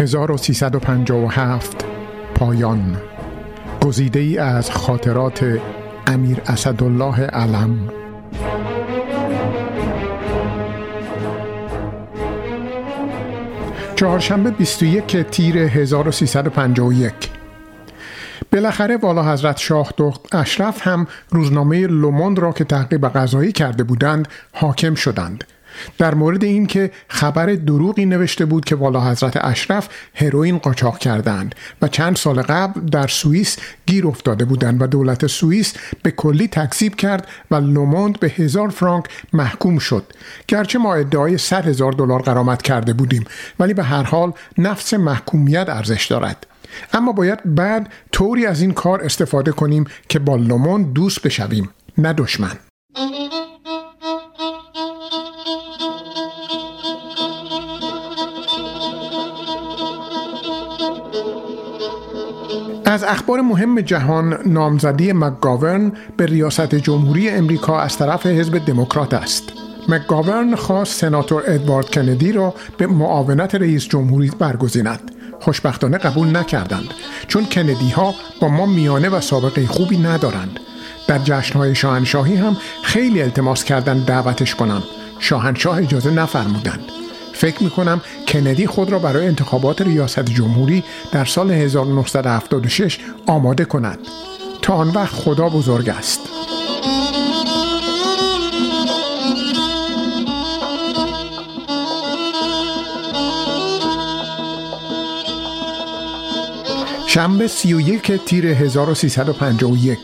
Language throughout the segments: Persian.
1357 پایان. گزیده ای از خاطرات امیر اسدالله علم. چهارشنبه 21 تیر 1351 بالاخره والا حضرت شاه دخت اشرف هم روزنامه لوموند را که تعقیب غذایی کرده بودند حاکم شدند. در مورد اینکه خبر دروغی نوشته بود که والا حضرت اشرف هروئین قاچاق کردند و چند سال قبل در سوئیس گیر افتاده بودند و دولت سوئیس به کلی تکذیب کرد و لوموند به هزار فرانک محکوم شد. گرچه ما ادعای 100 هزار دلار قرامت کرده بودیم ولی به هر حال نفس محکومیت ارزش دارد. اما باید بعد طوری از این کار استفاده کنیم که با لوموند دوست بشویم نه دشمن. از اخبار مهم جهان نامزدی مکگاورن به ریاست جمهوری امریکا از طرف حزب دموکرات است. مکگاورن خواست سناتور ادوارد کندی را به معاونت رئیس جمهوری برگزیند. خوشبختانه قبول نکردند چون کندی ها با ما میانه و سابقه خوبی ندارند. در جشنهای شاهنشاهی هم خیلی التماس کردند دعوتش کنم. شاهنشاه اجازه نفرمودند. فکر می کنم کندی خود را برای انتخابات ریاست جمهوری در سال 1976 آماده کند. تا آن وقت خدا بزرگ است. شنبه 31 تیر 1351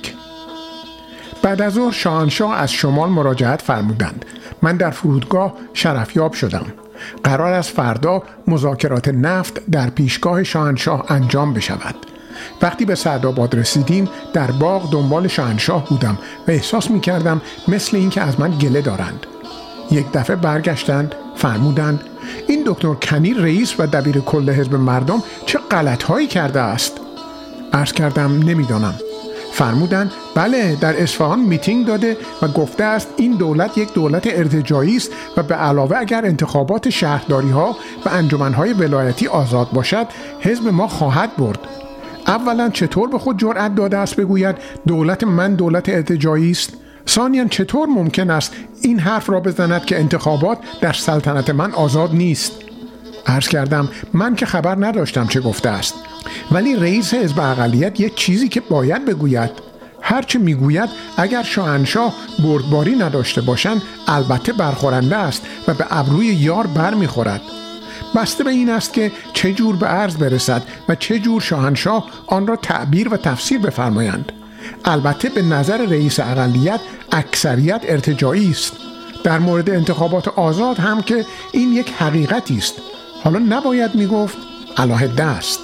بعد از ظهر شاهنشاه از شمال مراجعت فرمودند. من در فرودگاه شرفیاب شدم. قرار است فردا مذاکرات نفت در پیشگاه شاهنشاه انجام بشود. وقتی به سعدآباد رسیدیم در باغ دنبال شاهنشاه بودم و احساس می کردم مثل اینکه از من گله دارند. یک دفعه برگشتند فرمودند این دکتر کنی رئیس و دبیر کل حزب مردم چه غلط کرده است؟ عرض کردم نمی‌دانم. فرمودند بله در اصفهان میتینگ داده و گفته است این دولت یک دولت ارتجایی است و به علاوه اگر انتخابات شهرداری ها و انجمنهای ولایتی آزاد باشد حزب ما خواهد برد. اولا چطور به خود جرأت داده است بگوید دولت من دولت ارتجایی است؟ ثانیا چطور ممکن است این حرف را بزند که انتخابات در سلطنت من آزاد نیست؟ عرض کردم من که خبر نداشتم چه گفته است. ولی رئیس حزب اقلیت یک چیزی که باید بگوید. هرچه می‌گوید اگر شاهنشاه بردباری نداشته باشند البته برخورنده است و به ابروی یار بر می‌خورد بسته به این است که چه جور به عرض برسد و چه جور شاهنشاه آن را تعبیر و تفسیر بفرمایند. البته به نظر رئیس اقلیت اکثریت ارتجایی است. در مورد انتخابات آزاد هم که این یک حقیقتی است. حالا نباید می‌گفت علاهده است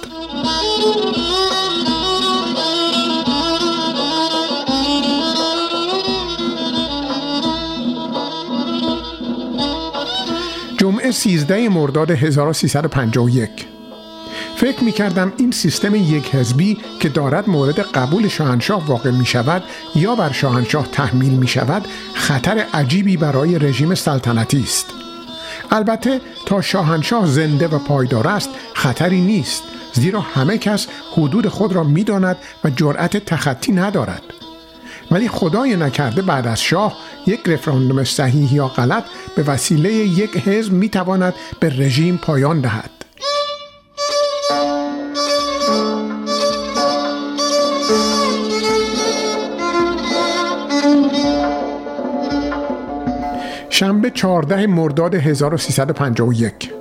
جمعه 13 مرداد 1351 فکر می کردم این سیستم یک حزبی که دارد مورد قبول شاهنشاه واقع می شود یا بر شاهنشاه تحمیل می شود خطر عجیبی برای رژیم سلطنتی است. البته تا شاهنشاه زنده و پایدار است خطری نیست زیرا همه کس حدود خود را می‌داند و جرأت تخطی ندارد. ولی خدای نکرده بعد از شاه یک رفراندوم صحیح یا غلط به وسیله یک حزب می‌تواند به رژیم پایان دهد. شنبه 14 مرداد 1351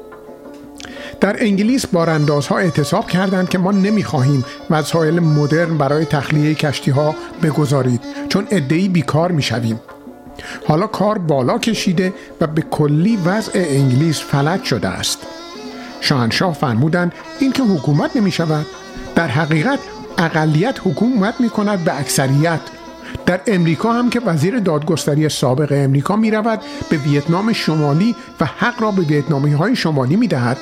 در انگلیس باراندازها اعتصاب کردند که ما نمی‌خواهیم وسایل مدرن برای تخلیه کشتی ها بگذارید چون ادهی بیکار می‌شویم. حالا کار بالا کشیده و به کلی وضع انگلیس فلج شده است. شاهنشاه فرمودند این که حکومت نمی شود در حقیقت اقلیت حکومت می کند به اکثریت. در امریکا هم که وزیر دادگستری سابق امریکا می رود به ویتنام شمالی و حق را به ویتنامی های شمالی می دهد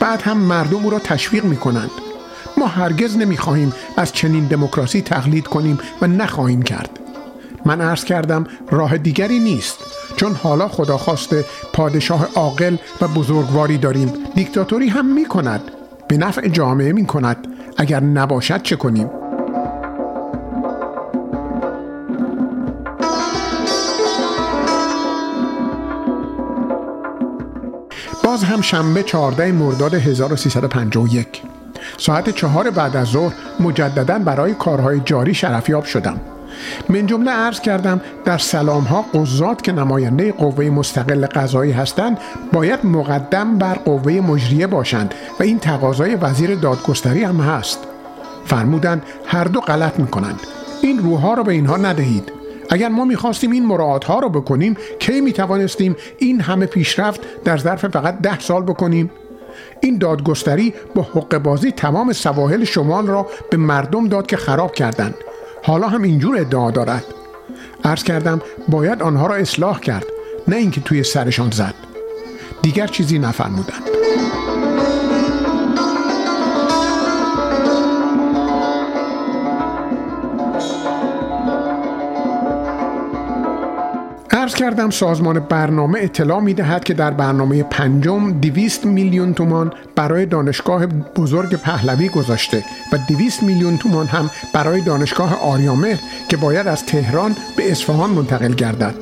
بعد هم مردم او را تشویق می کنند ما هرگز نمی خواهیم از چنین دموکراسی تقلید کنیم و نخواهیم کرد. من عرض کردم راه دیگری نیست. چون حالا خدا خواسته پادشاه عاقل و بزرگواری داریم. دیکتاتوری هم می کند به نفع جامعه می کند اگر نباشد چه کنیم؟ باز هم شنبه 14 مرداد 1351 ساعت چهار بعد از ظهر مجددا برای کارهای جاری شرفیاب شدم. من جمله عرض کردم در سلام ها قضات که نماینده قوه مستقل قضایی هستند باید مقدم بر قوه مجریه باشند و این تقاضای وزیر دادگستری هم هست. فرمودند هر دو غلط می‌کنند. این روحها را به اینها ندهید. اگر ما می‌خواستیم این مراعات ها رو بکنیم کی می‌توانستیم این همه پیشرفت در ظرف فقط ده سال بکنیم؟ این دادگستری با حق بازی تمام سواحل شمال را به مردم داد که خراب کردند. حالا هم اینجور ادعا دارد. عرض کردم باید آنها را اصلاح کرد نه اینکه توی سرشان زد. دیگر چیزی نفرمودند. کردم سازمان برنامه اطلاع می دهد که در برنامه پنجم 200 میلیون تومان برای دانشگاه بزرگ پهلوی گذاشته و 200 میلیون تومان هم برای دانشگاه آریامه که باید از تهران به اصفهان منتقل گردد.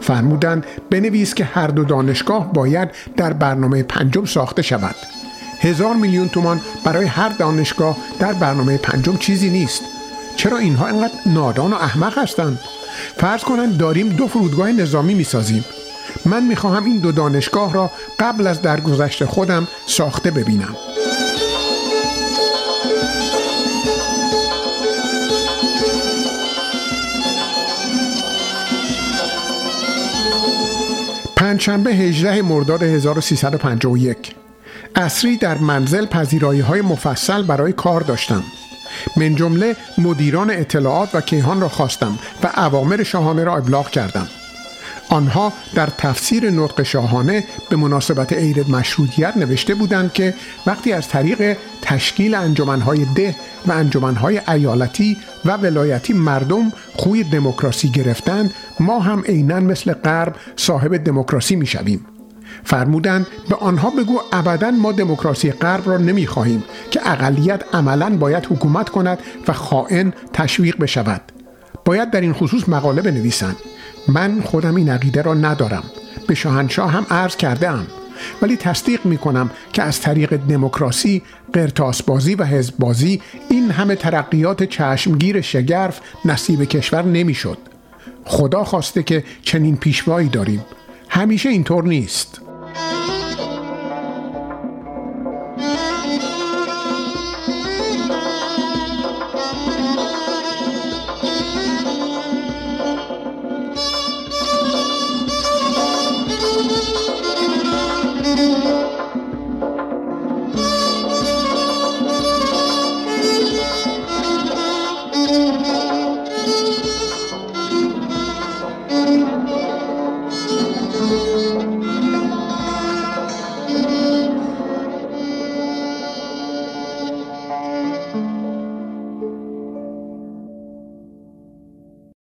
فرمودند بنویس که هر دو دانشگاه باید در برنامه پنجم ساخته شود. هزار میلیون تومان برای هر دانشگاه در برنامه پنجم چیزی نیست. چرا اینها اینقدر نادان و احمق هستند؟ فرض کنند داریم دو فرودگاه نظامی می‌سازیم. من می‌خواهم این دو دانشگاه را قبل از درگذشت خودم ساخته ببینم. پنجشنبه 18 مرداد 1351 اصری در منزل پذیرایی های مفصل برای کار داشتم. من جمله مدیران اطلاعات و کیهان را خواستم و اوامر شاهانه را ابلاغ کردم. آنها در تفسیر نطق شاهانه به مناسبت عید مشروطیت نوشته بودند که وقتی از طریق تشکیل انجمنهای ده و انجمنهای ایالتی و ولایتی مردم خوی دموکراسی گرفتند ما هم عینا مثل غرب صاحب دموکراسی می‌شویم. فرمودند به آنها بگو ابدا ما دموکراسی غرب را نمی‌خواهیم که اقلیت عملا باید حکومت کند و خائن تشویق بشود. باید در این خصوص مقاله بنویسند. من خودم این عقیده را ندارم. به شاهنشاه هم عرض کرده ام ولی تصدیق می کنم که از طریق دموکراسی، قرتاسبازی و حزببازی این همه ترقیات چشمگیر شگرف نصیب کشور نمی‌شد. خدا خواسته که چنین پیشوایی داریم. همیشه اینطور نیست.